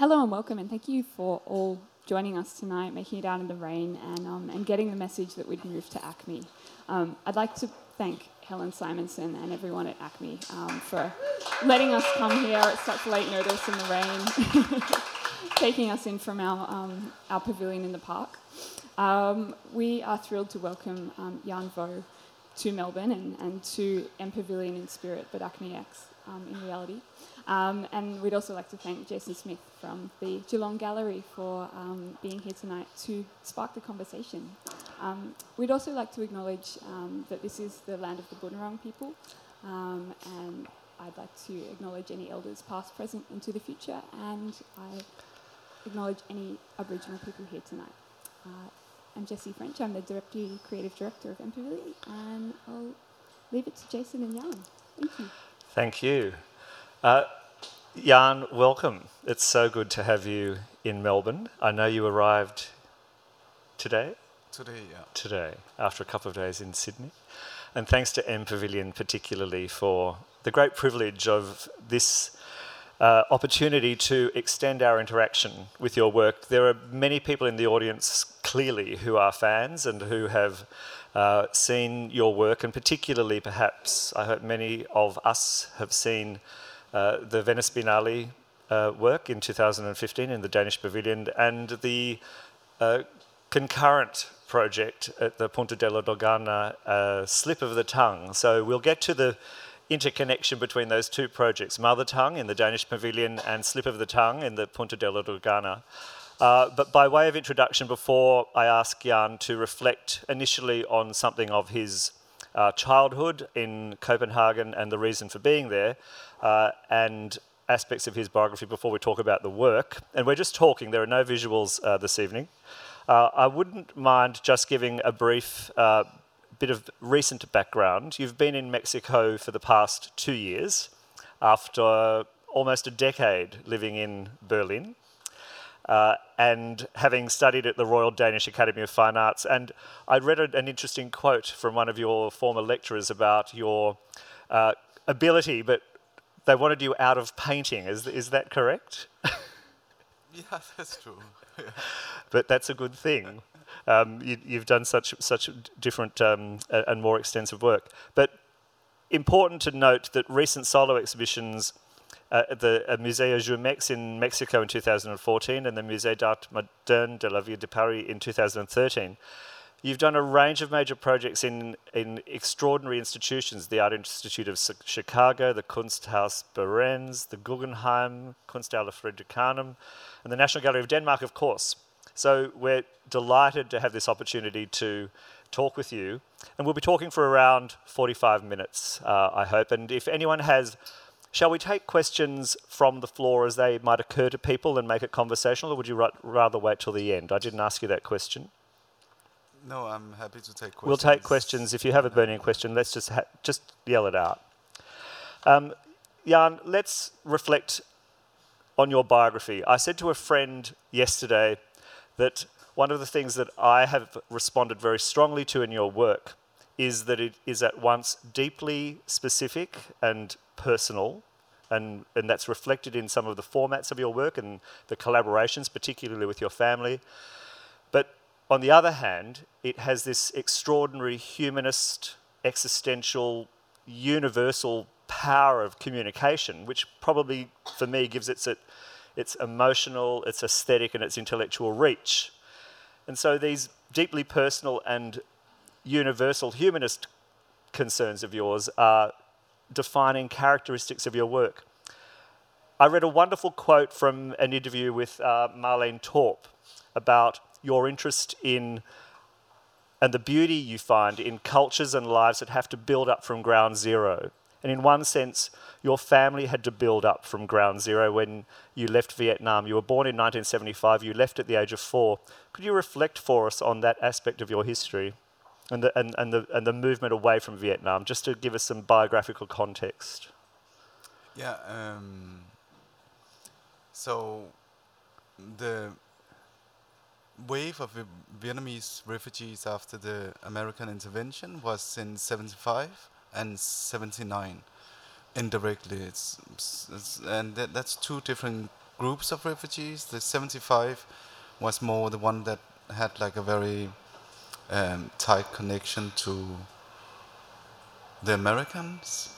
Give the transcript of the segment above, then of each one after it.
hello and welcome, and thank you for all joining us tonight, making it out in the rain, and, um, and getting the message that we'd moved to ACMI. Um, I'd like to thank Helen Simonson and everyone at ACMI um, for letting us come here at such late notice in the rain, taking us in from our, um, our pavilion in the park. Um, we are thrilled to welcome um, Danh Vo to Melbourne and, and to M Pavilion in spirit, but ACMI X um, in reality. Um, and we'd also like to thank Jason Smith from the Geelong Gallery for um, being here tonight to spark the conversation. Um, we'd also like to acknowledge um, that this is the land of the Bunurong people, um, and I'd like to acknowledge any elders past, present, and to the future, and I acknowledge any Aboriginal people here tonight. Uh, I'm Jessie French, I'm the Deputy Creative Director of M Pavilion, and I'll leave it to Jason and Danh. Thank you. Thank you. Uh, Danh, welcome. It's so good to have you in Melbourne. I know you arrived today? Today, yeah. Today, after a couple of days in Sydney. And thanks to M Pavilion particularly for the great privilege of this uh, opportunity to extend our interaction with your work. There are many people in the audience clearly who are fans and who have uh, seen your work, and particularly perhaps I hope many of us have seen uh, the Venice Biennale uh, work in 2015 in the Danish Pavilion and the uh, concurrent project at the Punta della Dogana, uh, Slip of the Tongue. So we'll get to the interconnection between those two projects, Mother Tongue in the Danish Pavilion and Slip of the Tongue in the Punta della Dogana. Uh, but by way of introduction, before I ask Danh to reflect initially on something of his uh, childhood in Copenhagen and the reason for being there, uh, and aspects of his biography before we talk about the work. And we're just talking, there are no visuals uh, this evening. Uh, I wouldn't mind just giving a brief bit of recent background. You've been in Mexico for the past two years after almost a decade living in Berlin. Uh, and having studied at the Royal Danish Academy of Fine Arts. And I read an interesting quote from one of your former lecturers about your uh, ability, but they wanted you out of painting. Is, is that correct? yeah, that's true. but that's a good thing. Um, you, have done such such different um, and more extensive work. But important to note that recent solo exhibitions at the uh, Musée Jumex in Mexico in 2014 and the Musée d'Art Moderne de la Ville de Paris in 2013 You've done a range of major projects in, in extraordinary institutions the Art Institute of Chicago, the Kunsthaus Bregenz, the Guggenheim, Kunsthalle Fridericianum, and the National Gallery of Denmark, of course. So we're delighted to have this opportunity to talk with you. And we'll be talking for around 45 minutes, uh, I hope. And if anyone has, shall we take questions from the floor as they might occur to people and make it conversational, or would you rather wait till the end? I didn't ask you that question. No, I'm happy to take questions. We'll take questions. If you have a burning question, let's just just yell it out. Um, Danh, let's reflect on your biography. I said to a friend yesterday that one of the things that I have responded very strongly to in your work is that it is at once deeply specific and personal, and, and that's reflected in some of the formats of your work and the collaborations, particularly with your family. But on the other hand, it has this extraordinary humanist, existential, universal power of communication, which probably for me gives it its emotional, its aesthetic, and its intellectual reach. And so these deeply personal and universal humanist concerns of yours are defining characteristics of your work. I read a wonderful quote from an interview with uh, Marlene Torp about your interest in and the beauty you find in cultures and lives that have to build up from ground zero. And in one sense, your family had to build up from ground zero when you left Vietnam. You were born in 1975, you left at the age of four. Could you reflect for us on that aspect of your history and the, and, and the, and the movement away from Vietnam, just to give us some biographical context? Yeah, um, so the wave of Vietnamese refugees after the American intervention was in 75 and 79 indirectly it's, it's and that, that's two different groups of refugees. The 75 was more the one that had like a very um, tight connection to the Americans.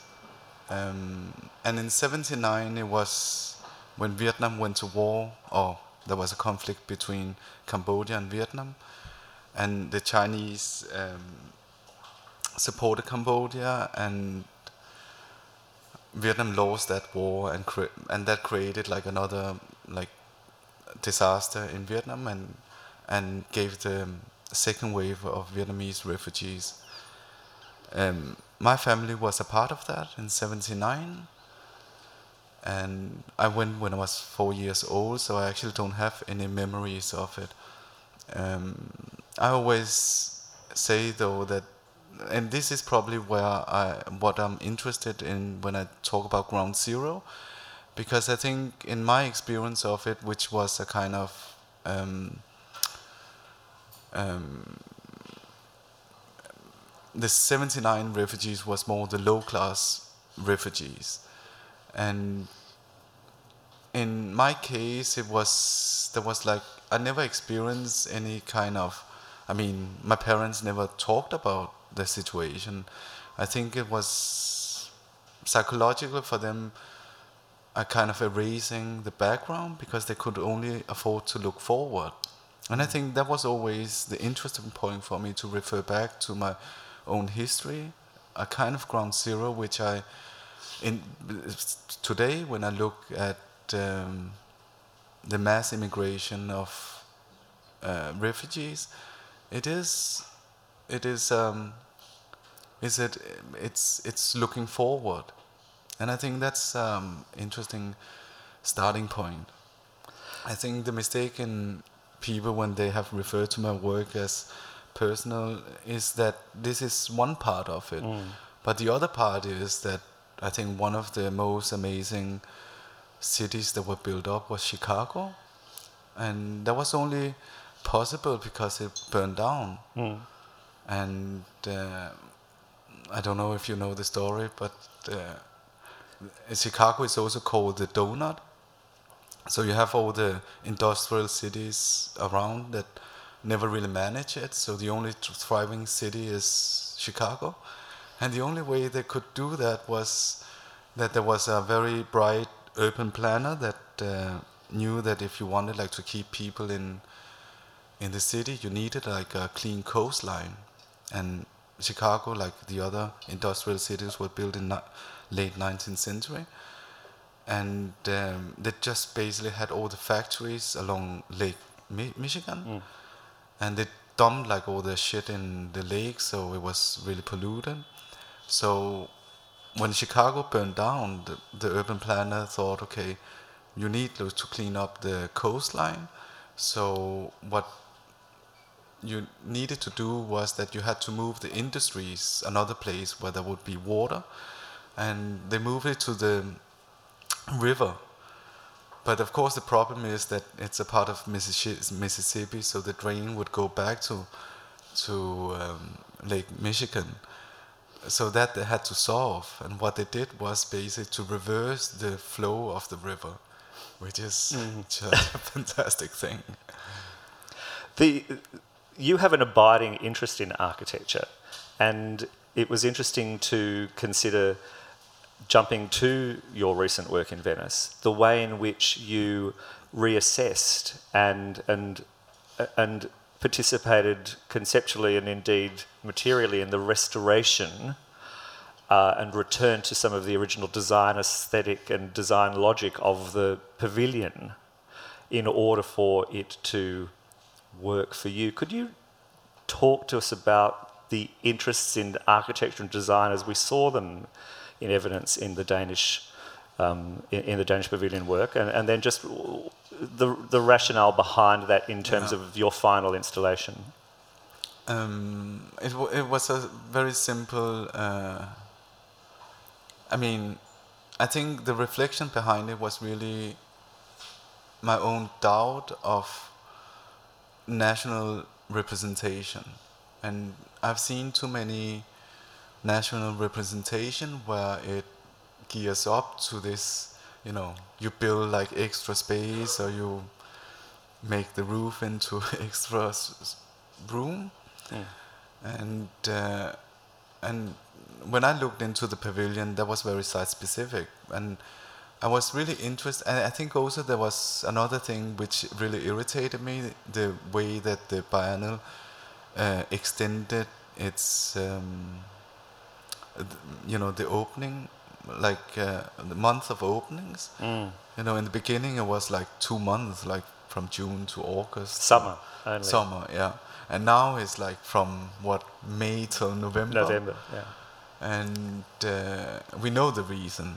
Um, and in 79 it was when Vietnam went to war, or there was a conflict between Cambodia and Vietnam, and the Chinese um, supported Cambodia, and Vietnam lost that war, and and that created like another like disaster in Vietnam, and and gave the second wave of Vietnamese refugees. Um, my family was a part of that in '79 and I went when I was four years old, so I actually don't have any memories of it. Um, I always say though that, and this is probably where I what I'm interested in when I talk about Ground Zero, because I think in my experience of it, which was a kind of um, um, the 79 refugees was more the low class refugees. And in my case it was there was like i never experienced any kind of i mean my parents never talked about the situation. I think it was psychological for them a kind of erasing the background because they could only afford to look forward and i think that was always the interesting point for me to refer back to my own history a kind of ground zero which i in today when I look at um, the mass immigration of uh, refugees, it is it is um, is it it's it's looking forward, and I think that's um, interesting starting point. I think the mistake in people when they have referred to my work as personal is that this is one part of it, mm. but the other part is that I think one of the most amazing cities that were built up was Chicago, and that was only possible because it burned down. Mm. And uh, I don't know if you know the story, but uh, Chicago is also called the donut. So you have all the industrial cities around that never really manage it. So the only thriving city is Chicago. And the only way they could do that was that there was a very bright urban planner that uh, knew that if you wanted like to keep people in in the city, you needed like a clean coastline. And Chicago, like the other industrial cities, were built in late 19th century, and um, they just basically had all the factories along Lake Mi- Michigan, mm. and they dumped like all the shit in the lake, so it was really polluted. So when Chicago burned down, the, the urban planner thought, okay, you need to clean up the coastline. So what you needed to do was that you had to move the industries another place where there would be water, and they moved it to the river. But of course, the problem is that it's a part of Mississippi, so the drain would go back to to um, Lake Michigan so that they had to solve. And what they did was basically to reverse the flow of the river, which is mm. just a fantastic thing. The, you have an abiding interest in architecture, and it was interesting to consider jumping to your recent work in Venice, the way in which you reassessed and and and participated conceptually and indeed materially in the restoration uh, and return to some of the original design aesthetic and design logic of the pavilion in order for it to work for you. Could you talk to us about the interests in architecture and design as we saw them in evidence in the Danish um, in, in, the Danish pavilion work, and, and then just the, the rationale behind that in terms yeah. of your final installation? Um, it, it was a very simple. Uh, I mean, I think the reflection behind it was really my own doubt of national representation. And I've seen too many national representation where it gears up to this you know, you build like extra space or you make the roof into extra room. Mm. And uh, and when I looked into the pavilion, that was very site specific, and I was really interested. And I think also there was another thing which really irritated me: the way that the biennial uh, extended its, um, you know, the opening, like uh, the month of openings. Mm. You know, in the beginning it was like two months, like from June to August. Summer only. Summer, yeah. And now it's like from what May till November. November. Yeah. And uh, we know the reason,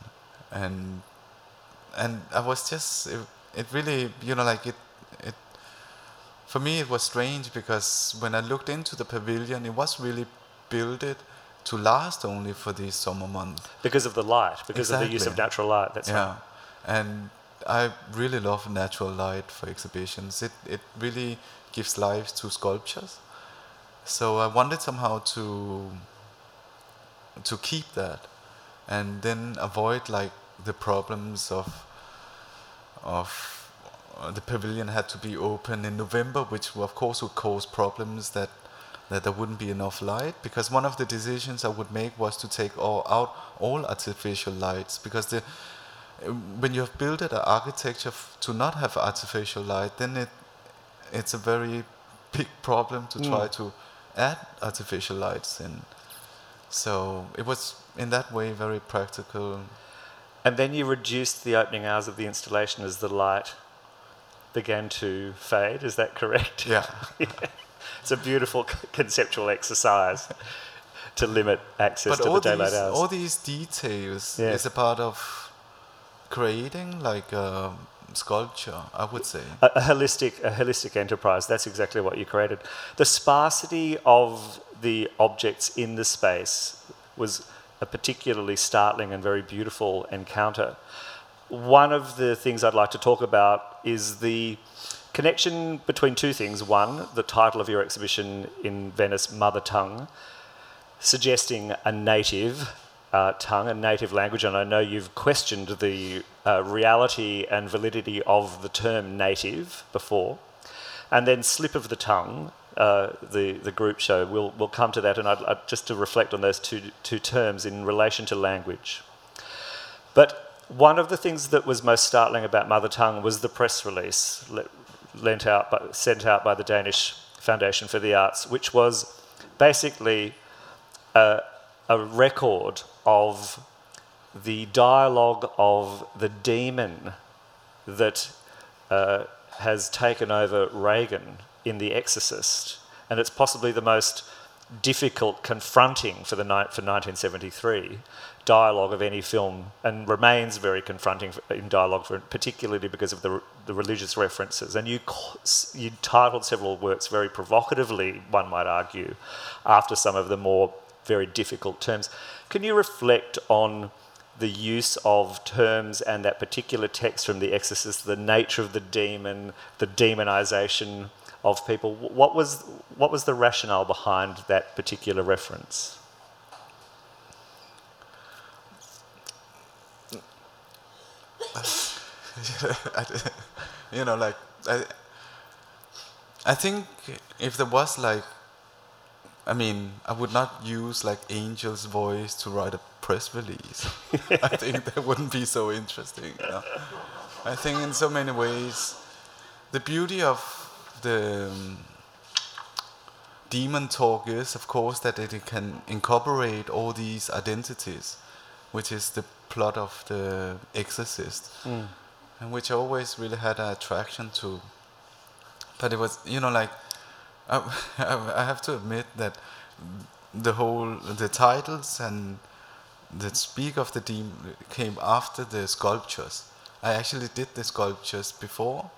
and and I was just it, it really you know like it it for me it was strange because when I looked into the pavilion, it was really built it to last only for the summer months. Because of the light, because of the use of natural light. That's yeah, right. and I really love natural light for exhibitions. It it really gives life to sculptures. So I wanted somehow to to keep that, and then avoid like the problems of of uh, the pavilion had to be open in November, which of course would cause problems that that there wouldn't be enough light because one of the decisions I would make was to take all out all artificial lights because the when you have built an architecture f- to not have artificial light, then it it's a very big problem to try Mm. to add artificial lights in. So it was in that way very practical. And then you reduced the opening hours of the installation as the light began to fade. Is that correct? Yeah. It's a beautiful conceptual exercise to limit access but to all the daylight these, hours. all these details Yeah. is a part of creating like a sculpture, I would say. a, a holistic a holistic enterprise. That's exactly what you created. The sparsity of the objects in the space was a particularly startling and very beautiful encounter. One of the things I'd like to talk about is the connection between two things. One, the title of your exhibition in Venice, Mother Tongue, suggesting a native uh, tongue, a native language, and I know you've questioned the uh, reality and validity of the term native before. And then slip of the tongue, uh, the, the group show, we'll, we'll come to that, and I'd, I'd just to reflect on those two, two terms in relation to language. But one of the things that was most startling about Mother Tongue was the press release le- lent out by, sent out by the Danish Foundation for the Arts, which was basically a, a record of the dialogue of the demon that uh, has taken over Regan in The Exorcist, and it's possibly the most difficult, confronting for the night for 1973 dialogue of any film, and remains very confronting in dialogue, for, particularly because of the, the religious references. And you you titled several works very provocatively, one might argue, after some of the more very difficult terms. Can you reflect on the use of terms and that particular text from The Exorcist, the nature of the demon, the demonization of people? What was, what was the rationale behind that particular reference? You know, like I, I think if there was like, I mean, I would not use like Angel's voice to write a press release. I think that wouldn't be so interesting. You know? I think in so many ways, the beauty of the um, demon talk is, of course, that it can incorporate all these identities, which is the plot of the Exorcist and which I always really had an attraction to. But it was, you know, like I, I have to admit that the whole the titles and the speak of the demon came after the sculptures. I actually did the sculptures before,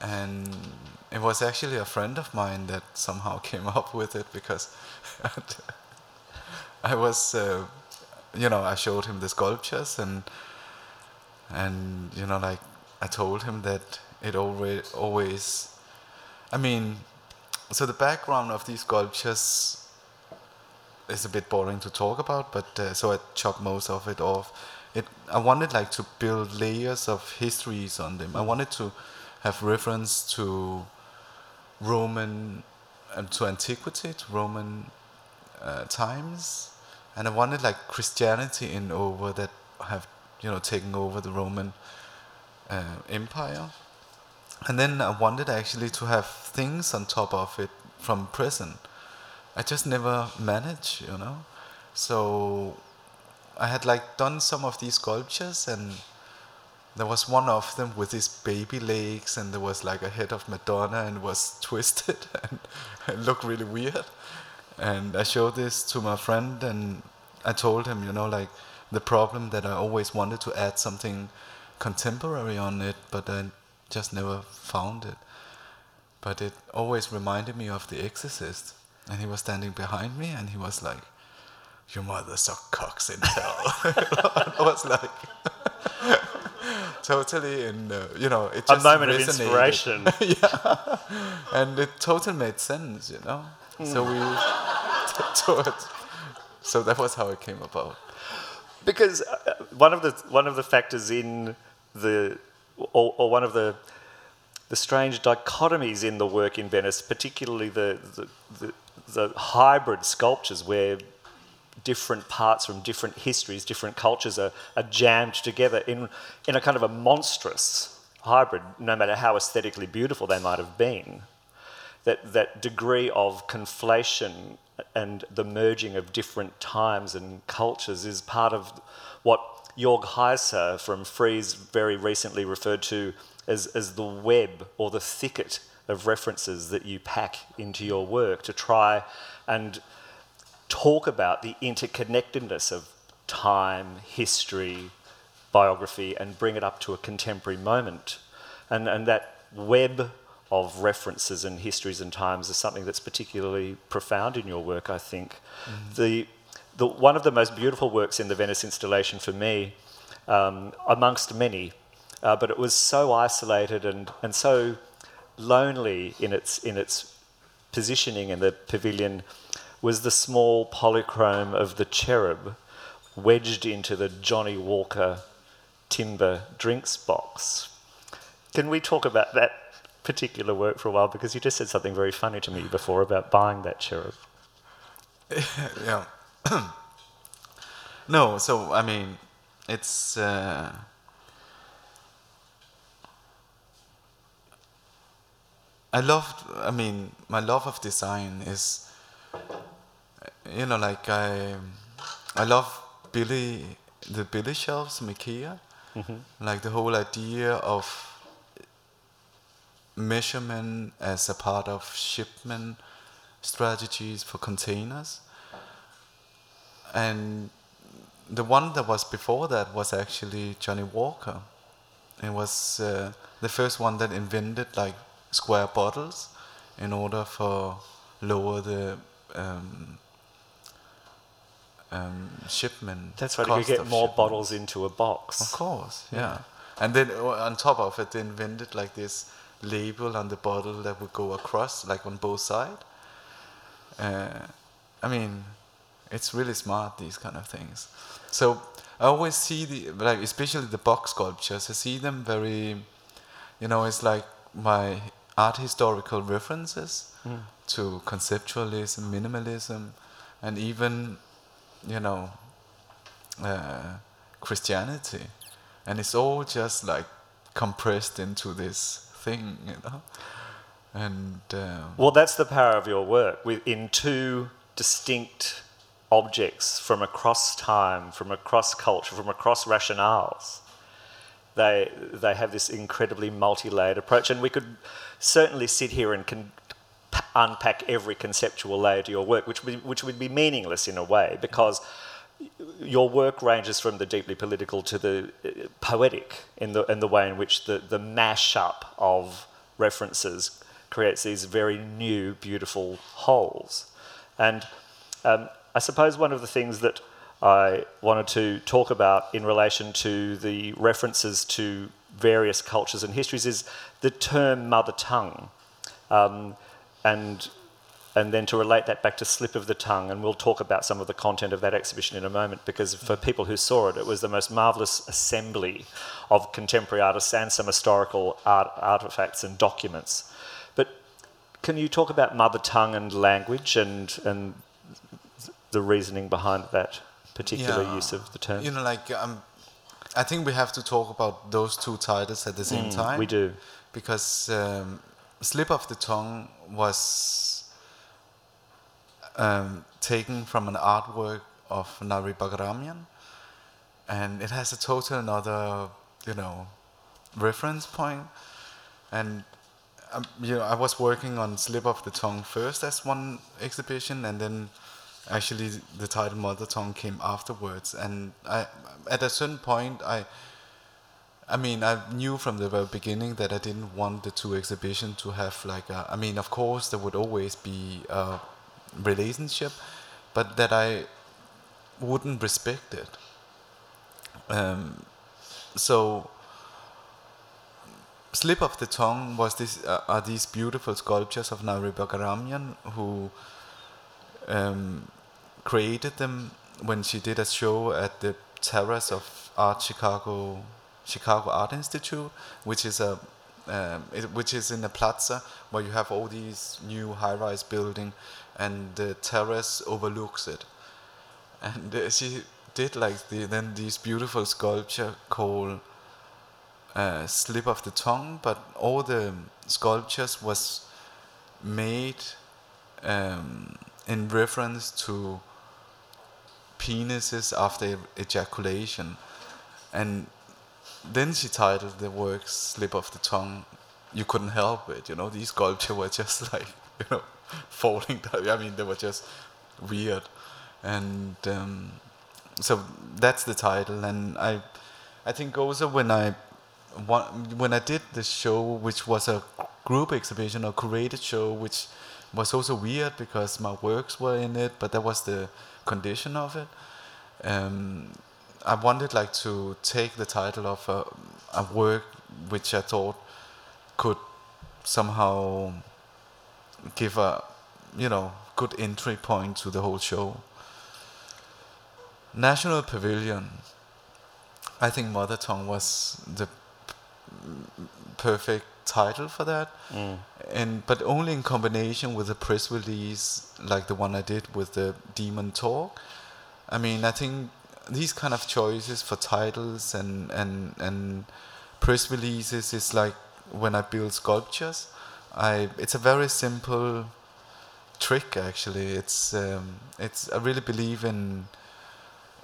and it was actually a friend of mine that somehow came up with it because I was, uh, you know, I showed him the sculptures and and you know like i told him that it always always i mean so the background of these sculptures is a bit boring to talk about but uh, so i chopped most of it off it I wanted like to build layers of histories on them. I wanted to have reference to Roman and to antiquity, to Roman uh, times, and I wanted like Christianity in over that have you know taking over the Roman uh, Empire, and then I wanted actually to have things on top of it from present. I just never managed, you know. So I had like done some of these sculptures and there was one of them with these baby legs and there was like a head of Madonna and was twisted and it looked really weird. And I showed this to my friend and I told him, you know, like the problem that I always wanted to add something contemporary on it, but I just never found it. But it always reminded me of The Exorcist. And he was standing behind me and he was like, Your mother sucked cocks in hell. I was like, totally in, uh, you know, it just a moment resonated. of inspiration. yeah. And it totally made sense, you know? So we, took so that was how it came about. Because uh, one of the one of the factors in the or, or, one of the the strange dichotomies in the work in Venice, particularly the the, the, the hybrid sculptures where different parts from different histories, different cultures are, are jammed together in in a kind of a monstrous hybrid, no matter how aesthetically beautiful they might have been. That that degree of conflation and the merging of different times and cultures is part of what Jörg Heiser from Frieze very recently referred to as, as the web or the thicket of references that you pack into your work to try and talk about the interconnectedness of time, history, biography, and bring it up to a contemporary moment. And, and that web of references and histories and times is something that's particularly profound in your work, I think. Mm. The, the, one of the most beautiful works in the Venice installation for me, um, amongst many, uh, but it was so isolated and, and so lonely in its, in its positioning in the pavilion, was the small polychrome of the cherub wedged into the Johnnie Walker timber drinks box. Can we talk about that particular work for a while because you just said something very funny to me before about buying that cherub. yeah. no, so I mean, it's. Uh, I love. I mean, my love of design is. You know, like I, I love Billy, the Billy shelves, IKEA. Mm-hmm. Like the whole idea of measurement as a part of shipment strategies for containers. And the one that was before that was actually Johnnie Walker. It was uh, the first one that invented like square bottles in order for lower the um, um, shipment. That's right. You could get more shipment. bottles into a box. Of course, yeah. yeah. And then on top of it, they invented like this label on the bottle that would go across, like on both sides. Uh, I mean, it's really smart these kind of things. So I always see the like, especially the box sculptures. I see them very, you know, it's like my art historical references mm. to conceptualism, minimalism, and even, you know, uh, Christianity, and it's all just like compressed into this thing, you know. And um, well, that's the power of your work. within two distinct objects from across time, from across culture, from across rationales, they they have this incredibly multi-layered approach. And we could certainly sit here and con- unpack every conceptual layer to your work, which would, which would be meaningless in a way because your work ranges from the deeply political to the uh, poetic in the, in the way in which the, the mash-up of references creates these very new, beautiful wholes. And um, I suppose one of the things that I wanted to talk about in relation to the references to various cultures and histories is the term mother tongue. Um, and and then to relate that back to Slip of the Tongue. And we'll talk about some of the content of that exhibition in a moment because for people who saw it, it was the most marvellous assembly of contemporary artists and some historical art, artifacts and documents. But can you talk about mother tongue and language and, and the reasoning behind that particular Yeah. use of the term? You know, like um, I think we have to talk about those two titles at the same Mm, time. we do. because um, Slip of the Tongue was um, taken from an artwork of Nairy Baghramian, and it has a total another, you know, reference point. And um, you know, I was working on Slip of the Tongue first as one exhibition, and then actually the title Mother Tongue came afterwards. And I, at a certain point, I I mean, I knew from the very beginning that I didn't want the two exhibitions to have like a. I mean, of course, there would always be a relationship, but that I wouldn't respect it. Um, so, slip of the tongue was this uh, are these beautiful sculptures of Nairy Baghramian who um, created them when she did a show at the terrace of Art Chicago Chicago Art Institute, which is a um, it, which is in the plaza where you have all these new high-rise building, and the terrace overlooks it. And uh, she did like the, then these beautiful sculpture called uh, "Slip of the Tongue," but all the sculptures was made um, in reference to penises after ejaculation, and then she titled the work "Slip of the Tongue." You couldn't help it, you know. These sculptures were just like, you know, falling down. I mean, they were just weird, and um, so that's the title. And I, I think also when I, when I did the show, which was a group exhibition or curated show, which was also weird because my works were in it, but that was the condition of it. Um, I wanted like to take the title of a, a work which I thought could somehow give a you know good entry point to the whole show. National Pavilion. I think Mother Tongue was the p- perfect title for that, Mm. and but only in combination with a press release like the one I did with the Demon Talk. I mean, I think these kind of choices for titles and and and press releases is like when I build sculptures. I it's a very simple trick actually. It's um, it's I really believe in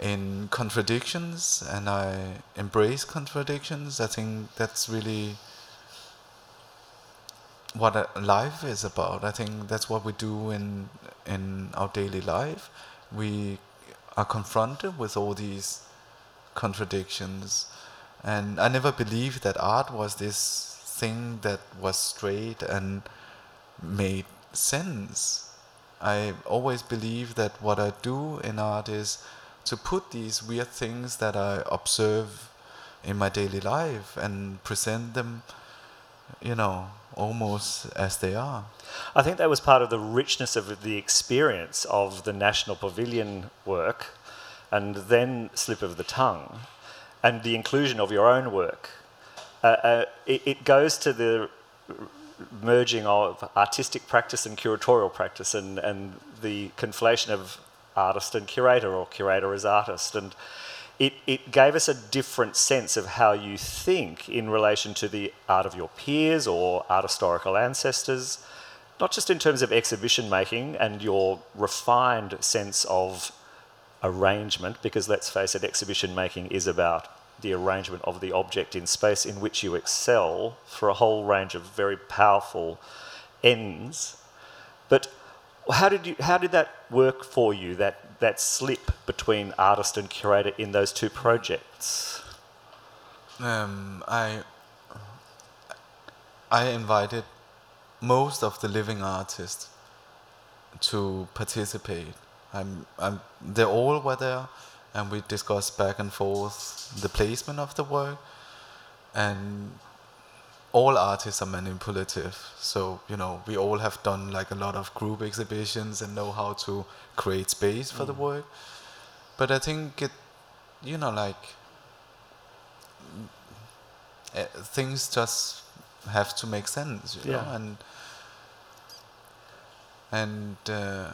in contradictions and I embrace contradictions. I think that's really what life is about. I think that's what we do in in our daily life. We are confronted with all these contradictions, and I never believed that art was this thing that was straight and made sense. I always believe that what I do in art is to put these weird things that I observe in my daily life and present them, you know, almost as they are. I think that was part of the richness of the experience of the National Pavilion work and then Slip of the Tongue and the inclusion of your own work. Uh, uh, it, it goes to the merging of artistic practice and curatorial practice and, and the conflation of artist and curator or curator as artist. And it, it gave us a different sense of how you think in relation to the art of your peers or art historical ancestors, not just in terms of exhibition making and your refined sense of arrangement, because let's face it, exhibition making is about the arrangement of the object in space in which you excel for a whole range of very powerful ends. But how did you how did that work for you, that, that slip between artist and curator in those two projects? Um, I I invited most of the living artists to participate. I'm, I'm, they all were there, and we discussed back and forth the placement of the work. And all artists are manipulative. So you know, we all have done like a lot of group exhibitions and know how to create space for the work. But I think it, you know, like uh, things just have to make sense, you know, Yeah. and and uh,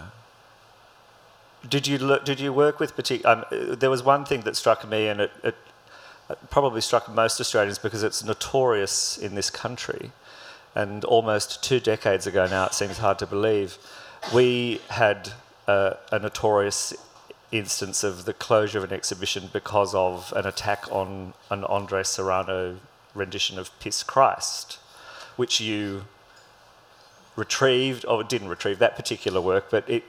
Did you look, did you work with particular? um, There was one thing that struck me, and it, it probably struck most Australians because it's notorious in this country. And almost two decades ago now, it seems hard to believe, we had uh, a notorious instance of the closure of an exhibition because of an attack on an Andre Serrano rendition of Piss Christ, which you retrieved, or didn't retrieve that particular work, but it-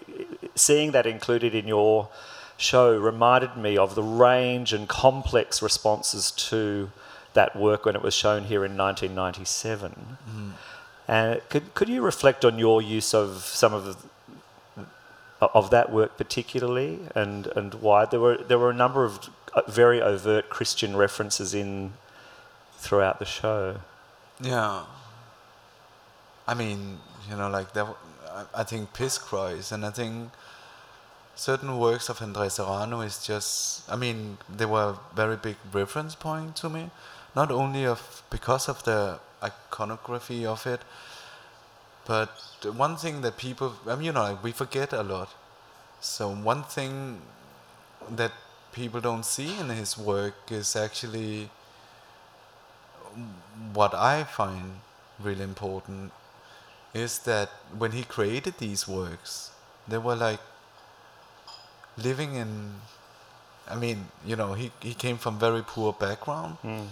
seeing that included in your show reminded me of the range and complex responses to that work when it was shown here in 1997. And could, could you reflect on your use of some of the, of that work particularly, and, and why there were there were a number of uh, very overt Christian references in throughout the show. Yeah. I mean, you know, like there, w- I- think Piss Christ, and I think certain works of Andre Serrano is just. I mean, they were very big reference point to me, not only of because of the iconography of it, but one thing that people, I mean, you know, we forget a lot. So one thing that people don't see in his work is actually what I find really important is that when he created these works, they were like living in. I mean, you know, he, he came from very poor background, hmm.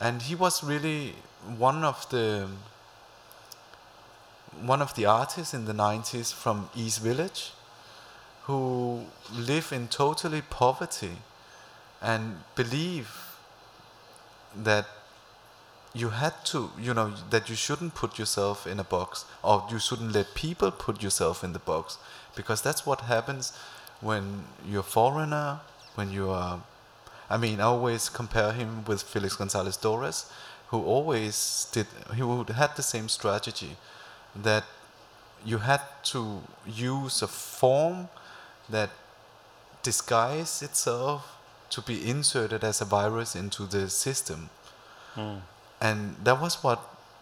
and he was really one of the one of the artists in the 90s from East Village who live in totally poverty and believe that you had to, you know, that you shouldn't put yourself in a box or you shouldn't let people put yourself in the box because that's what happens when you're foreigner, when you are. I mean, I always compare him with Felix Gonzalez Torres, who always did, he would had the same strategy that you had to use a form that disguise itself to be inserted as a virus into the system. Hmm. And that was what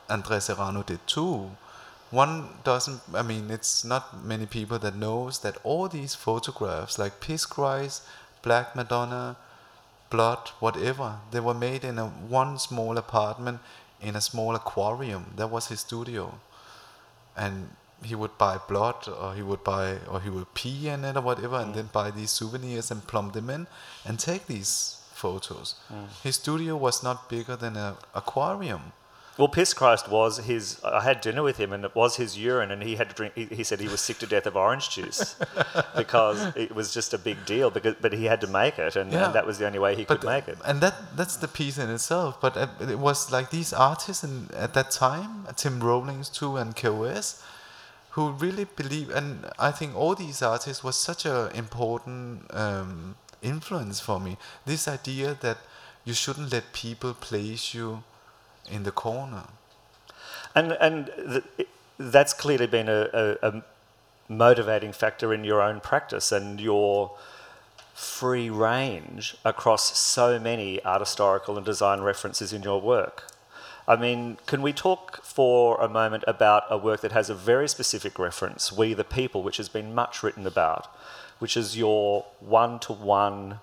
Andre Serrano did too. One doesn't, I mean, it's not many people that knows that all these photographs, like Piss Christ, Black Madonna, Blood, whatever, they were made in a one small apartment in a small aquarium. That was his studio. And he would buy blood or he would buy or he would pee in it or whatever and mm. then buy these souvenirs and plump them in and take these photos. His studio was not bigger than an aquarium. Well, Piss Christ was his. I had dinner with him, and it was his urine, and he had to drink. He, he said he was sick to death of orange juice because it was just a big deal. Because, but he had to make it, and, Yeah. and that was the only way he could make it. And that that's the piece in itself. But uh, it was like these artists in, at that time, Tim Rollins too, and KOS, who really believe. And I think all these artists was such a important um, influence for me. This idea that you shouldn't let people place you in the corner. And and th- that's clearly been a, a, a motivating factor in your own practice and your free range across so many art historical and design references in your work. I mean, can we talk for a moment about a work that has a very specific reference, We the People, which has been much written about, which is your one to one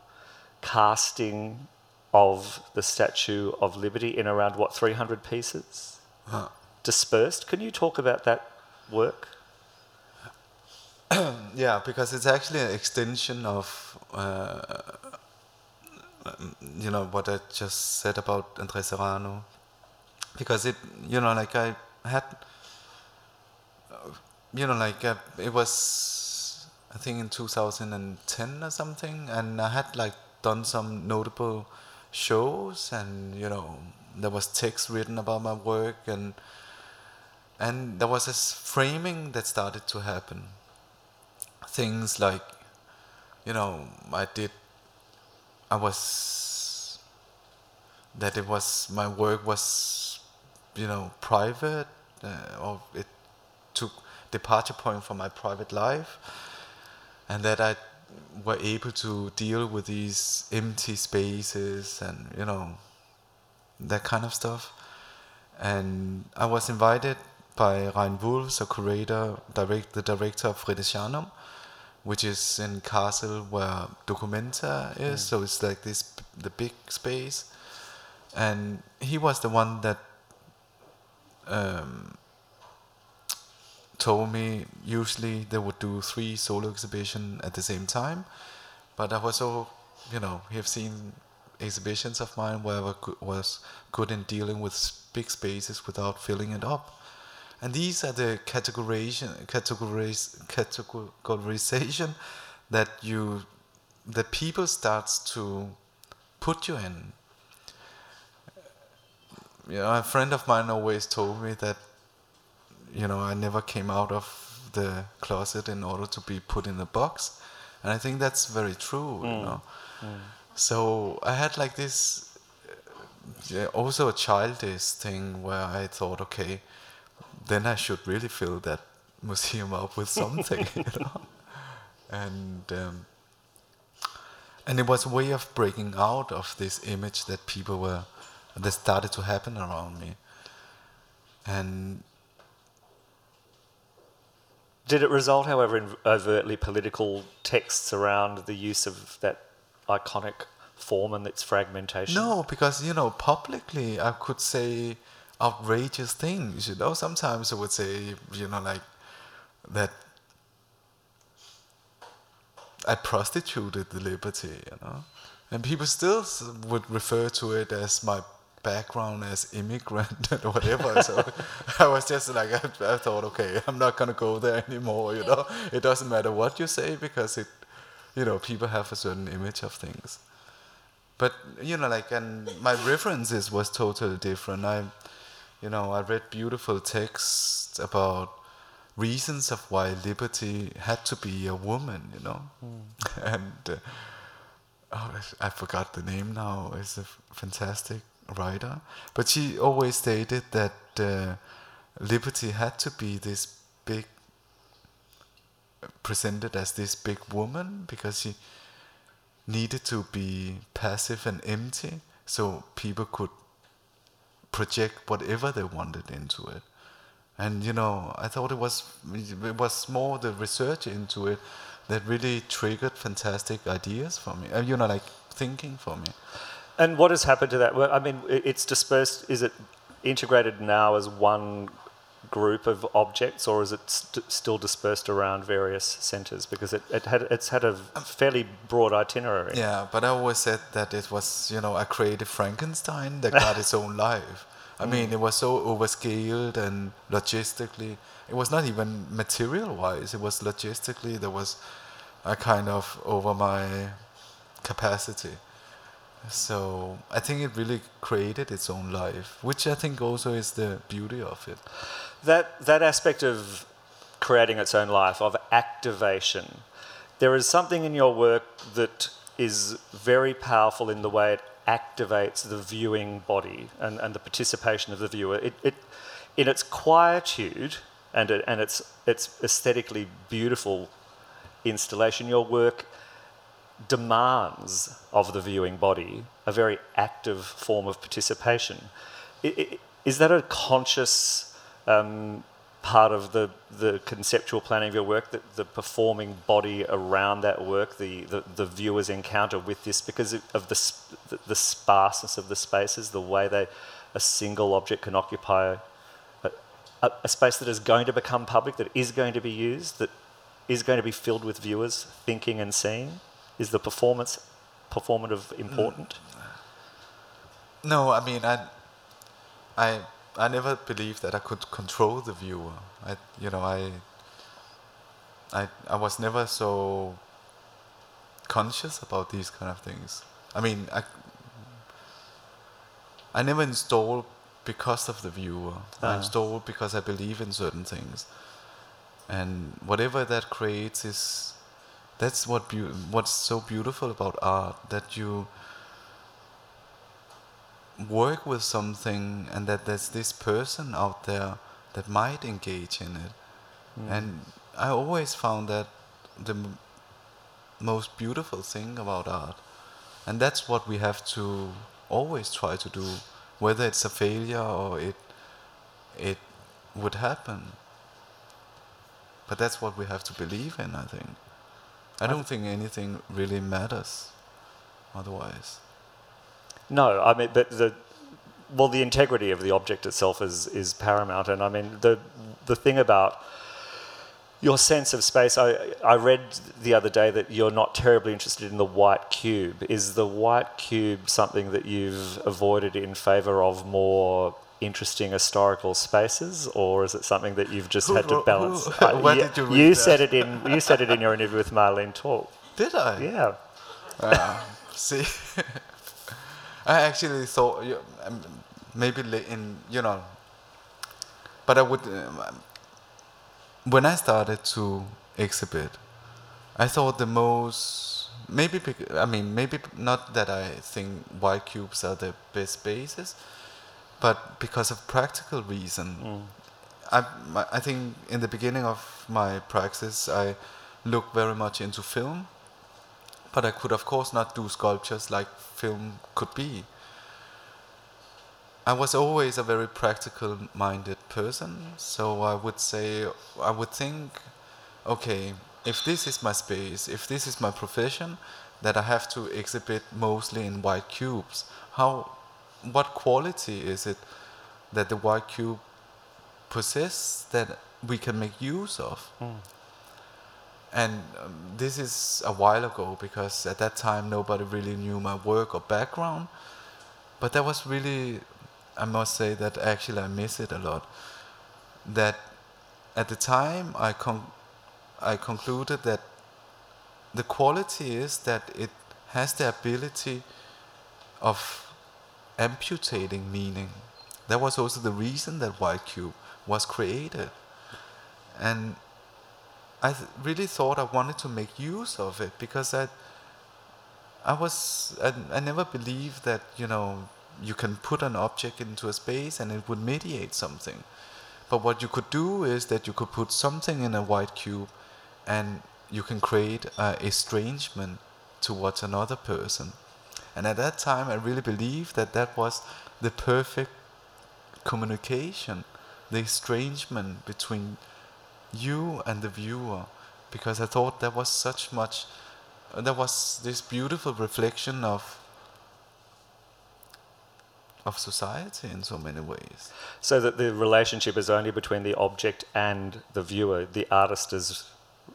casting of the Statue of Liberty in around, what, 300 pieces? Dispersed. Can you talk about that work? Yeah, because it's actually an extension of, uh, you know, what I just said about Andre Serrano. Because it, you know, like I had, you know, like uh, it was, I think in 2010 or something, and I had like done some notable shows, and you know, there was text written about my work, and and there was this framing that started to happen. Things like you know i did i was that it was my work was you know, private, uh, or it took departure point from my private life, and that I were able to deal with these empty spaces and you know that kind of stuff. And I was invited by Rein Wolfs, a curator, direct, the director of Fridericianum, which is in Kassel where Documenta is. So it's like this, the big space. And he was the one that um, told me usually they would do three solo exhibition at the same time, but I was so you know have seen exhibitions of mine where I was good in dealing with big spaces without filling it up, and these are the categorization categorize, categorization that you that people starts to put you in. You know, a friend of mine always told me that you know, I never came out of the closet in order to be put in a box. And I think that's very true, you know. So I had like this, uh, also a childish thing where I thought, okay, then I should really fill that museum up with something, you know. And um, and it was a way of breaking out of this image that people were that started to happen around me. And Did it result, however, in overtly political texts around the use of that iconic form and its fragmentation? No, because you know, publicly I could say outrageous things. You know, sometimes I would say, you know, like that I prostituted the liberty. You know, and people still would refer to it as my background as immigrant and whatever. so I was just like, I, I thought, okay, I'm not gonna go there anymore. You know, it doesn't matter what you say because it, you know, people have a certain image of things. But you know, like, and my references was totally different. I, you know, I read beautiful texts about reasons of why liberty had to be a woman. You know, and uh, oh, I I forgot the name now. It's a f- fantastic writer, but she always stated that uh, liberty had to be this big, presented as this big woman because she needed to be passive and empty so people could project whatever they wanted into it. And you know, I thought it was it was more the research into it that really triggered fantastic ideas for me. Uh, you know, like thinking for me. And what has happened to that? Well, I mean, it's dispersed. Is it integrated now as one group of objects, or is it st- still dispersed around various centres? Because it, it had it's had a fairly broad itinerary. Yeah, but I always said that it was, you know, a creative Frankenstein that got its own life. I mm. mean, it was so overscaled and logistically, it was not even material wise, it was logistically, there was a kind of over my capacity. So I think it really created its own life, which I think also is the beauty of it. That that aspect of creating its own life, of activation, there is something in your work that is very powerful in the way it activates the viewing body and, and the participation of the viewer. It, it in its quietude and it, and its its aesthetically beautiful installation, your work demands of the viewing body a very active form of participation. Is that a conscious um, part of the, the conceptual planning of your work, the, the performing body around that work, the, the, the viewer's encounter with this, because of- the, the, sparseness of the spaces, the way they, a single object can occupy a, a, a space that is going to become public, that is going to be used, that is going to be filled with viewers thinking and seeing? Is the performance performative important? No, I mean, I, I, I never believed that I could control the viewer. I, you know, I, I, I was never so conscious about these kind of things. I mean, I, I never install because of the viewer. I Ah. install because I believe in certain things, and whatever that creates is, that's what what's so beautiful about art that you work with something and that there's this person out there that might engage in it. Mm. And I always found that the m- most beautiful thing about art. And that's what we have to always try to do, whether it's a failure or it it would happen. But that's what we have to believe in, I think. I don't think anything really matters otherwise. No, I mean, but the well, the integrity of the object itself is is paramount, and I mean the the thing about your sense of space. I I read the other day that you're not terribly interested in the white cube. Is the white cube something that you've avoided in favour of more interesting historical spaces, or is it something that you've just Who had to balance? who- Uh, you, you read you that? said it in you said it in your interview with Marlene Talk. Did I? Yeah. Ah, see, I actually thought um, maybe in you know, but I would um, when I started to exhibit, I thought the most maybe I mean maybe not that I think white cubes are the best bases, but because of practical reason. Mm. I, I think in the beginning of my praxis, I looked very much into film, but I could, of course, not do sculptures like film could be. I was always a very practical minded person, so I would say, I would think, okay, if this is my space, if this is my profession, that I have to exhibit mostly in white cubes, how, what quality is it that the white cube possess that we can make use of? And um, this is a while ago because at that time nobody really knew my work or background. But that was really, I must say that actually I miss it a lot. That at the time I con- I concluded that the quality is that it has the ability of amputating meaning. That was also the reason that White Cube was created. And I th- really thought I wanted to make use of it because I, I was I, I never believed that you know you can put an object into a space and it would mediate something. But what you could do is that you could put something in a white cube, and you can create a estrangement towards another person. And at that time, I really believed that that was the perfect communication, the estrangement between you and the viewer, because I thought there was such much, there was this beautiful reflection of of society in so many ways. So that the relationship is only between the object and the viewer. The artist is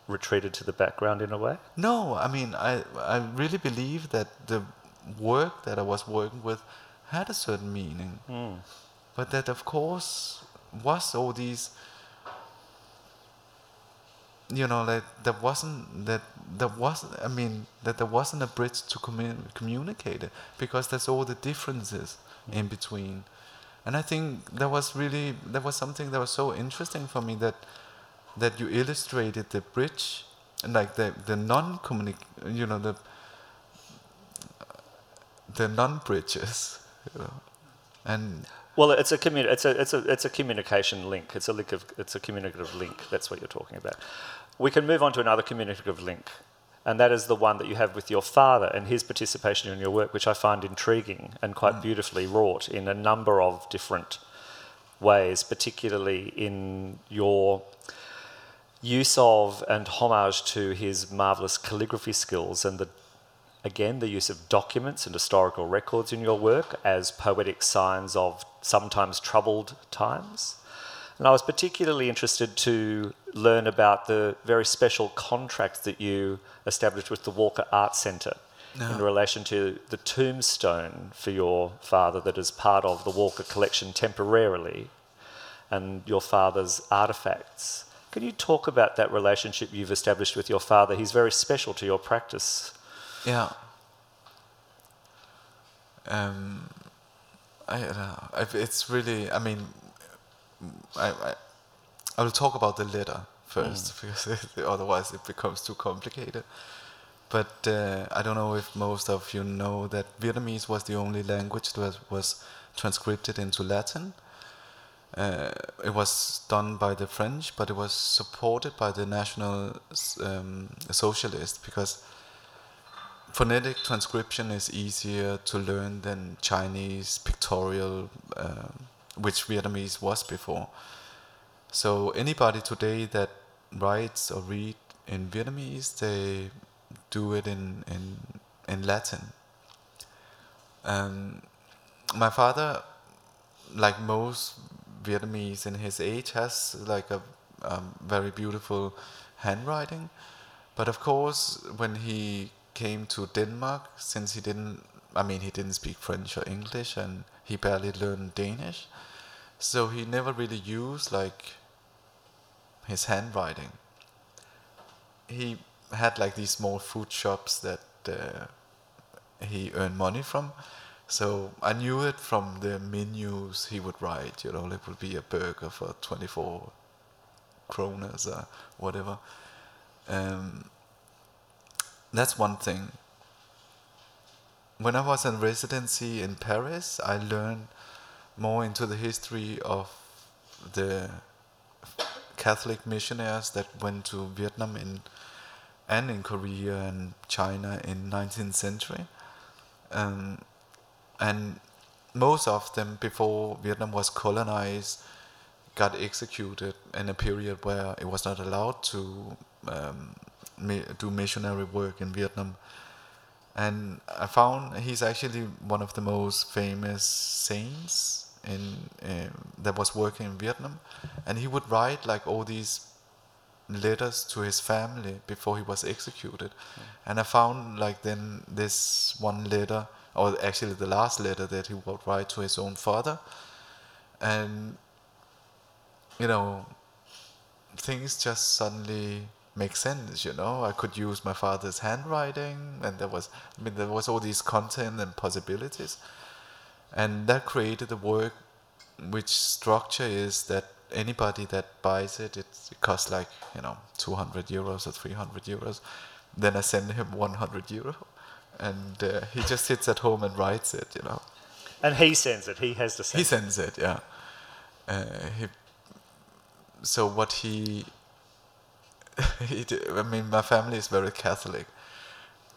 retreated to the background in a way. No, I mean, I, I really believe that the work that I was working with had a certain meaning. Hmm. But that, of course, was all these, you know, that there wasn't, that there wasn't, I mean, that there wasn't a bridge to commun- communicate it because there's all the differences hmm. in between. And I think that was really, that was something that was so interesting for me that that you illustrated the bridge and like the the non communic you know the the non bridges you know and Well, it's a commu- it's a it's a it's a communication link. It's a link of it's a communicative link. That's what you're talking about. We can move on to another communicative link, and that is the one that you have with your father and his participation in your work, which I find intriguing and quite mm. beautifully wrought in a number of different ways, particularly in your use of and homage to his marvelous calligraphy skills and the again the use of documents and historical records in your work as poetic signs of sometimes troubled times. And I was particularly interested to learn about the very special contract that you established with the Walker Art Centre ah. in relation to the tombstone for your father that is part of the Walker collection temporarily and your father's artifacts. Can you talk about that relationship you've established with your father? He's very special to your practice. Yeah um I don't know. It's really I mean I, I I will talk about the letter first because it, otherwise it becomes too complicated. But uh, I don't know if most of you know that Vietnamese was the only language that was transcribed into Latin. Uh, it was done by the French, but it was supported by the National um, Socialist because phonetic transcription is easier to learn than Chinese pictorial, uh, which Vietnamese was before. So anybody today that writes or read in Vietnamese, they do it in in in Latin. And my father, like most Vietnamese in his age, has like a um, very beautiful handwriting. But of course, when he came to Denmark, since he didn't, I mean, he didn't speak French or English, and he barely learned Danish, so he never really used like his handwriting. He had like these small food shops that uh, he earned money from. So I knew it from the menus he would write. You know, it would be a burger for 24 kroners or whatever. Um, that's one thing. When I was in residency in Paris, I learned more into the history of the Catholic missionaries that went to Vietnam in and in Korea and China in 19th century. Um, and most of them before Vietnam was colonized got executed in a period where it was not allowed to um, do missionary work in Vietnam. And I found he's actually one of the most famous saints in uh, that was working in Vietnam, and he would write like all these letters to his family before he was executed. Mm. And I found like then this one letter, or actually the last letter that he would write to his own father, and you know, things just suddenly make sense. You know, I could use my father's handwriting, and there was, I mean, there was all these content and possibilities, and that created a work which structure is that anybody that buys it, it, it costs like you know 200 euros or 300 euros. Then I send him 100 euro, and uh, he just sits at home and writes it. You know. And he sends it. He has to send. He sends it. Yeah. Uh, he, so what he, he I mean, my family is very Catholic,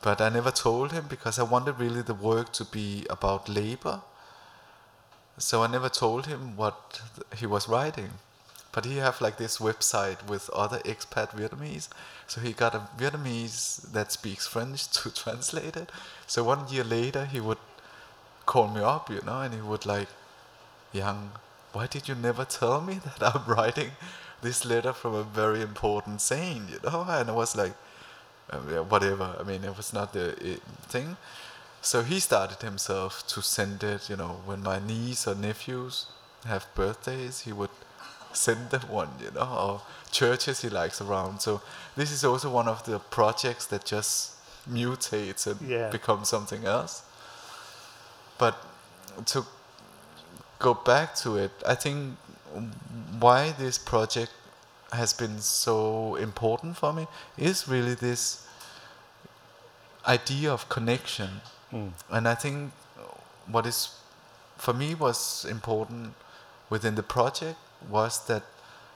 but I never told him because I wanted really the work to be about labor. So I never told him what he was writing. But he have like this website with other expat Vietnamese. So he got a Vietnamese that speaks French to translate it. So one year later he would call me up, you know, and he would like, Young, why did you never tell me that I'm writing this letter from a very important saint, you know? And I was like, uh, yeah, whatever. I mean, it was not the uh, thing. So he started himself to send it, you know, when my niece or nephews have birthdays, he would send them one, you know, or churches he likes around. So this is also one of the projects that just mutates and yeah. becomes something else. But to go back to it, I think why this project has been so important for me is really this idea of connection. Mm. And I think what is for me was important within the project was that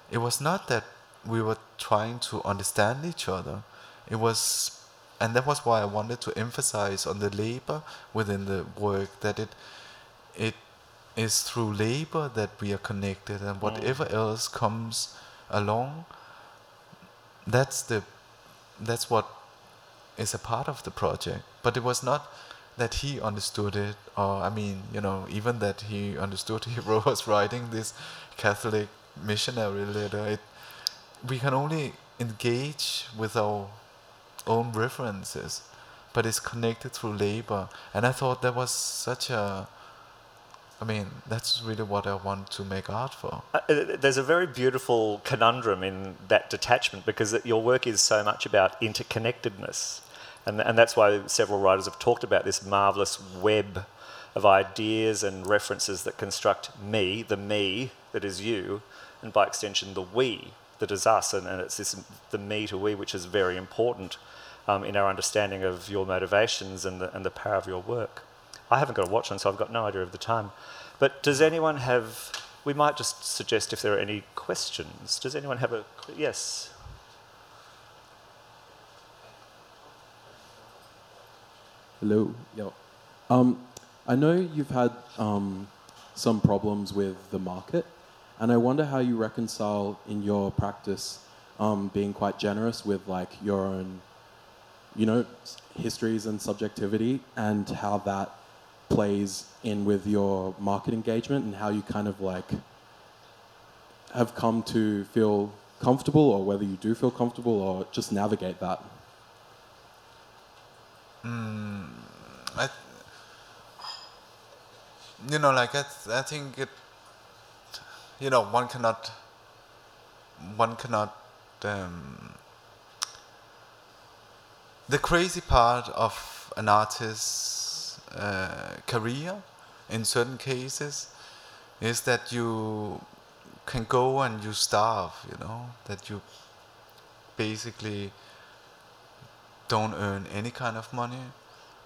it was not that we were trying to understand each other. It was, and that was why I wanted to emphasize on the labor within the work that it, it is through labor that we are connected, and whatever mm. else comes along, that's the, that's what is a part of the project. But it was not that he understood it, or I mean, you know, even that he understood he was writing this Catholic missionary letter. It, we can only engage with our own references, but it's connected through labor. And I thought that was such a I mean, that's really what I want to make art for. Uh, there's a very beautiful conundrum in that detachment because your work is so much about interconnectedness. And, and that's why several writers have talked about this marvelous web of ideas and references that construct me, the me that is you, and by extension, the we that is us. And, and it's this the me to we which is very important. um, in our understanding of your motivations and the, and the power of your work. I haven't got a watch on, so I've got no idea of the time. But does anyone have? We might just suggest if there are any questions. Does anyone have a yes? Hello. Yeah. Um, I know you've had um, some problems with the market, and I wonder how you reconcile in your practice um, being quite generous with like your own, you know, histories and subjectivity, and how that plays in with your market engagement, and how you kind of like have come to feel comfortable, or whether you do feel comfortable, or just navigate that. Mm, I, you know, like I, I think it, you know, one cannot, one cannot. Um, the crazy part of an artist's uh, career, in certain cases, is that you can go and you starve. You know, that you basically don't earn any kind of money,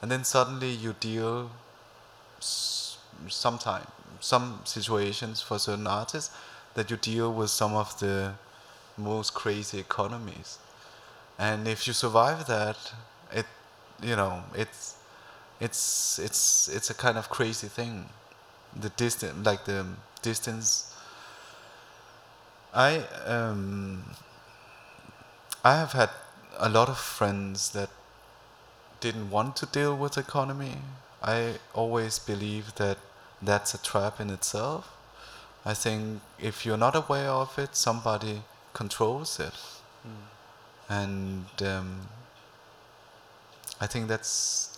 and then suddenly you deal sometime some situations for certain artists that you deal with some of the most crazy economies, and if you survive that, it you know it's it's it's it's a kind of crazy thing. The distance, like the distance. I um, I have had a lot of friends that didn't want to deal with economy. I always believe that that's a trap in itself. I think if you're not aware of it, somebody controls it, and um, I think that's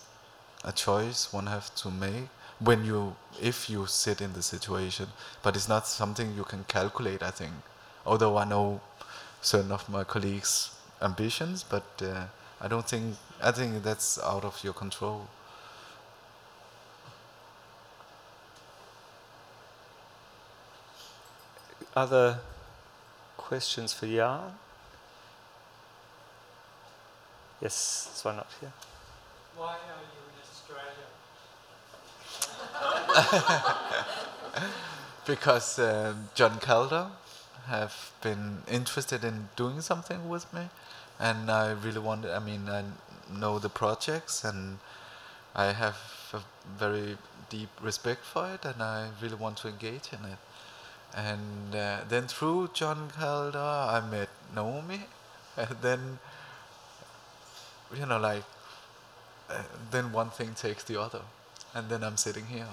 a choice one have to make when you if you sit in the situation. But it's not something you can calculate. I think, although I know certain of my colleagues' ambitions, but uh, I don't think I think that's out of your control. Other questions for Danh? Yes, this one up here. Why are you in Australia? because uh, John Kaldor have been interested in doing something with me, and I really wanted. I mean, I know the projects, and I have a very deep respect for it, and I really want to engage in it. And uh, then through John Kaldor, I met Naomi, and then you know, like uh, then one thing takes the other, and then I'm sitting here.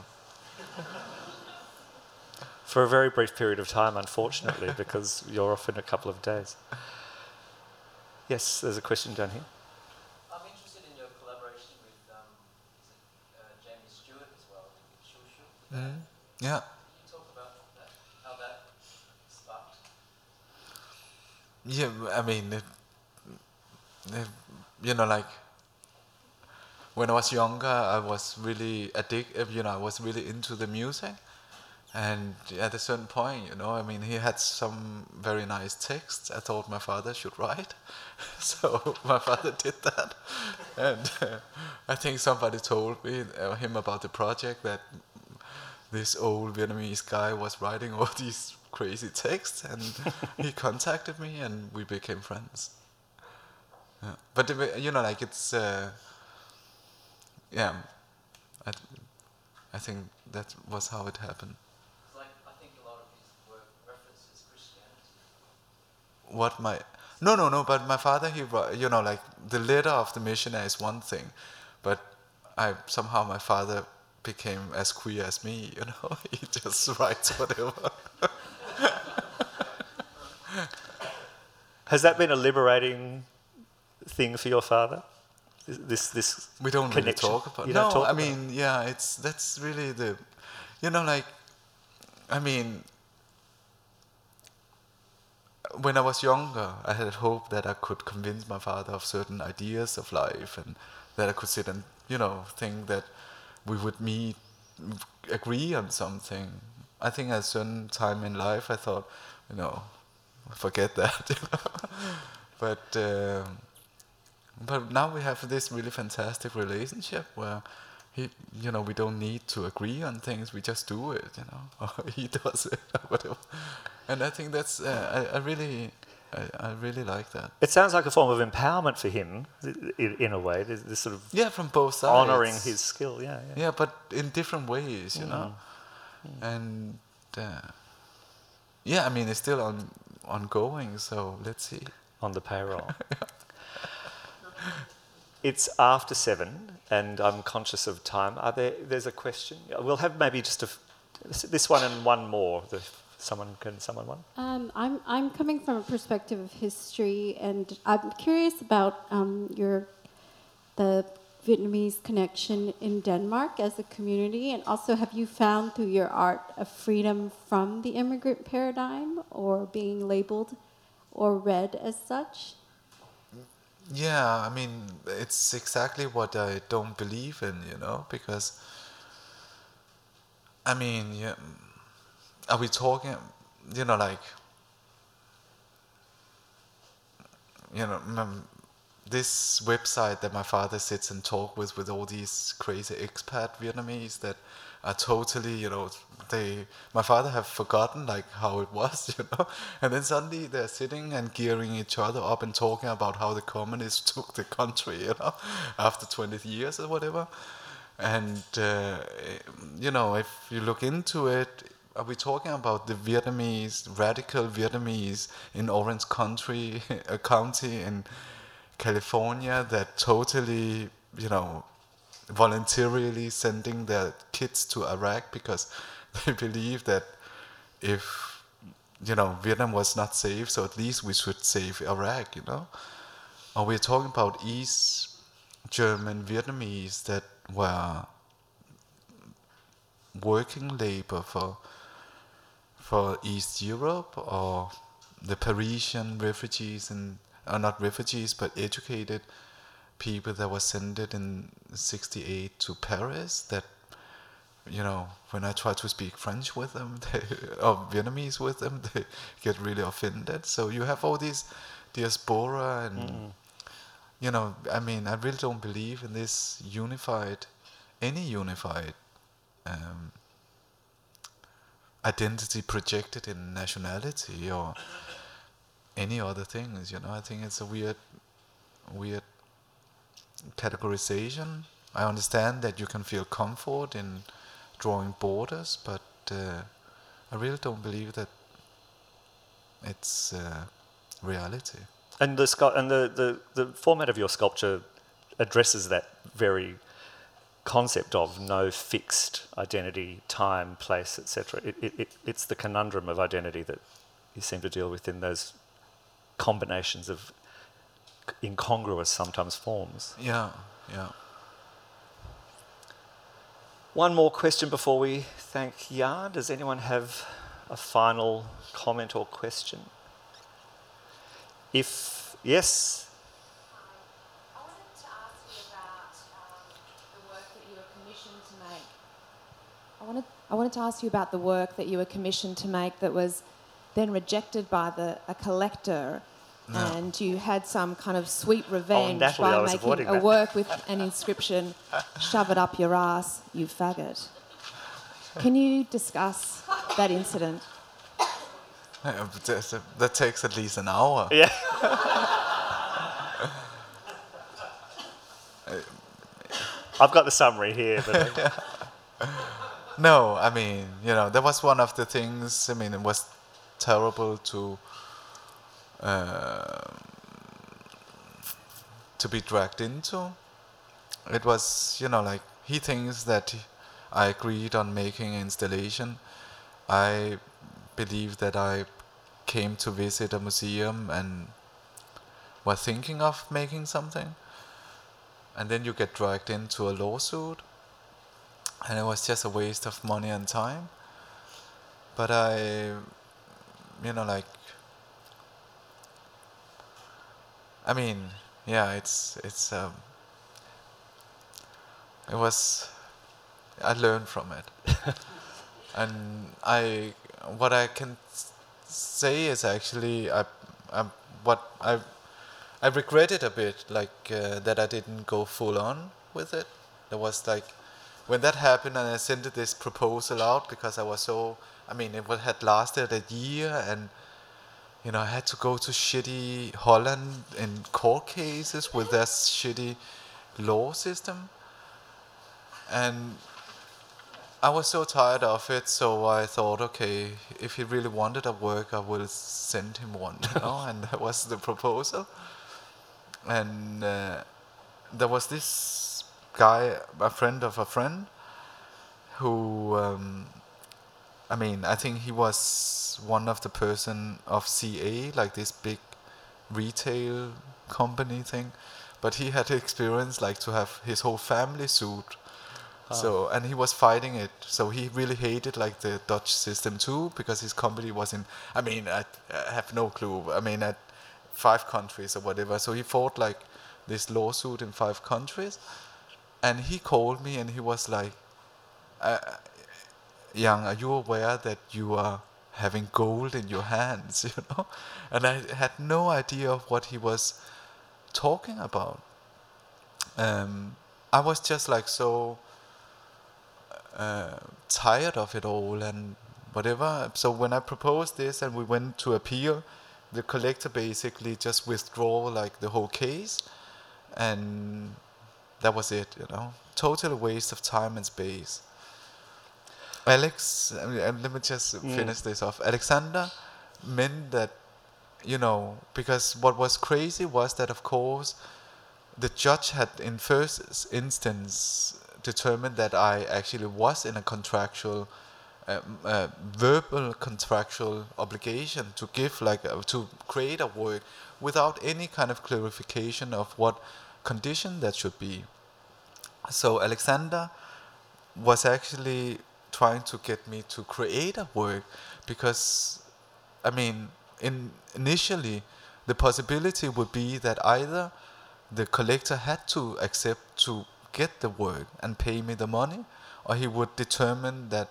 For a very brief period of time, unfortunately, because you're off in a couple of days. Yes, there's a question down here. I'm interested in your collaboration with um, is it, uh, Jamie Stewart as well, with Xiu Xiu. Mm. Yeah. Can you talk about that? How that sparked? Yeah, I mean, it, it, you know, like when I was younger, I was really addicted. You know, I was really into the music, and at a certain point, you know, I mean, he had some very nice texts. I thought my father should write, so my father did that, and uh, I think somebody told me uh, him about the project that this old Vietnamese guy was writing all these crazy texts, and he contacted me, and we became friends. Yeah. But uh, you know, like it's, uh, yeah, I, I think that was how it happened. It's like I think a lot of his work references Christianity. What my no no no, but my father he wri- you know like the letter of the missionary is one thing, but I somehow my father became as queer as me. You know, he just writes whatever. Has that been a liberating thing for your father? This this We don't really connection? talk about. You no, talk I about it? mean, yeah, it's that's really the, you know, like, I mean, when I was younger, I had hope that I could convince my father of certain ideas of life, and that I could sit and you know think that we would meet, agree on something. I think at a certain time in life, I thought, you know, forget that. You know? but um, but now we have this really fantastic relationship where he, you know, we don't need to agree on things. We just do it, you know, or he does it, or whatever. And I think that's uh, I, I really, I, I really like that. It sounds like a form of empowerment for him, in, in a way. This, this sort of Yeah, from both sides. honouring his skill. Yeah, yeah. Yeah, but in different ways, you know. And uh, yeah, I mean, it's still on ongoing. So let's see. on the payroll. it's after seven, and I'm conscious of time. Are there? There's a question. We'll have maybe just a, this one and one more. The, someone can someone one. Um, I'm, I'm coming from a perspective of history, and I'm curious about um, your the Vietnamese connection in Denmark as a community, and also have you found through your art a freedom from the immigrant paradigm, or being labeled or read as such? Yeah, I mean, it's exactly what I don't believe in, you know, because I mean, yeah, are we talking, you know, like, you know, this website that my father sits and talk with, with all these crazy expat Vietnamese that are totally, you know, they, my father have forgotten like how it was, you know, and then suddenly they're sitting and gearing each other up and talking about how the communists took the country, you know, after 20 years or whatever. And, uh, you know, if you look into it, are we talking about the Vietnamese, radical Vietnamese in Orange Country, a county in California that totally, you know, voluntarily sending their kids to Iraq because they believe that if, you know, Vietnam was not safe, so at least we should save Iraq, you know? Or we're talking about East German Vietnamese that were working labor for for East Europe or the Parisian refugees and are not refugees but educated people that were sent in 68 to Paris that you know when I try to speak French with them they, or Vietnamese with them they get really offended. So you have all these diaspora and you know I mean I really don't believe in this unified any unified um, identity projected in nationality or any other things. You know, I think it's a weird, weird categorization. I understand that you can feel comfort in drawing borders, but uh, I really don't believe that it's uh, reality. And the scu- and the, the, the format of your sculpture addresses that very concept of no fixed identity, time, place, etc. It, it, it, it's the conundrum of identity that you seem to deal with in those combinations of incongruous sometimes forms. Yeah, yeah. One more question before we thank Danh. Does anyone have a final comment or question? If yes, I wanted to ask you about um, the work that you were commissioned to make. I wanted to ask you about the work that you were commissioned to make that was then rejected by the, a collector, and you had some kind of sweet revenge Natalie, I by making a that. work with an inscription, "Shove it up your ass, you faggot." Can you discuss that incident? Yeah, but that's- that takes at least an hour. yeah. I've got the summary here, but uh, No, I mean, you know, that was one of the things. I mean, it was terrible to uh, to be dragged into. It was, you know, like he thinks that I agreed on making an installation. I believe that I came to visit a museum and were thinking of making something, and then you get dragged into a lawsuit and it was just a waste of money and time. But I, you know, like, I mean, yeah, it's it's um, it was, I learned from it, and I what I can say is actually I, I what I I regret it a bit, like uh, that I didn't go full on with it. There was like when that happened, and I sent this proposal out because I was so. I mean, it had lasted a year, and you know, I had to go to shitty Holland in court cases with their shitty law system, and I was so tired of it, so I thought, okay, if he really wanted a work, I will send him one, you know, and that was the proposal. And uh, there was this guy, a friend of a friend, who, um, I mean, I think he was one of the person of C&A, like this big retail company thing, but he had experience like to have his whole family sued so and he was fighting it. So he really hated like the Dutch system too because his company was in. I mean, I, I have no clue. I mean, at five countries or whatever. So he fought like this lawsuit in five countries, and he called me and he was like, uh, "Young, are you aware that you are having gold in your hands?" You know, and I had no idea of what he was talking about. Um, I was just like so uh, tired of it all and whatever. So when I proposed this and we went to appeal, the collector basically just withdraw like the whole case, and that was it. You know, total waste of time and space. Alex, I mean, let me just finish this off. Alexander meant that, you know, because what was crazy was that, of course, the judge had in first instance determined that I actually was in a contractual, um, uh, verbal contractual obligation to give like uh, to create a work without any kind of clarification of what condition that should be. So Alexander was actually trying to get me to create a work because I mean in initially the possibility would be that either the collector had to accept to get the work and pay me the money or he would determine that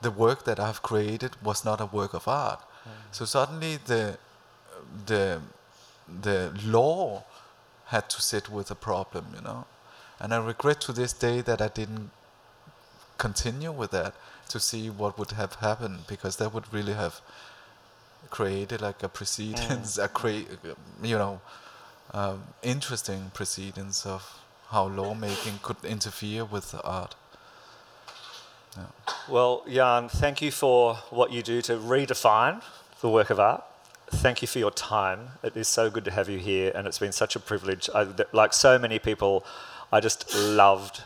the work that I've created was not a work of art. Mm. So suddenly the the the law had to sit with the problem, you know. And I regret to this day that I didn't continue with that to see what would have happened because that would really have created like a precedence, a cra- you know, um, interesting precedence of how lawmaking could interfere with the art. Well, Danh, thank you for what you do to redefine the work of art. Thank you for your time. It is so good to have you here, and it's been such a privilege. I, like so many people, I just loved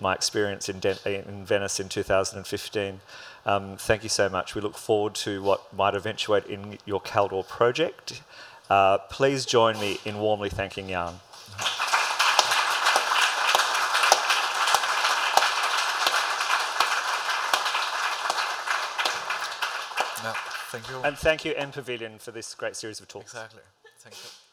my experience in, in Venice in 2015. Um, thank you so much. We look forward to what might eventuate in your Kaldor project. Uh, please join me in warmly thanking Danh. Yeah, thank you. And thank you, MPavilion, for this great series of talks. exactly. Thank you.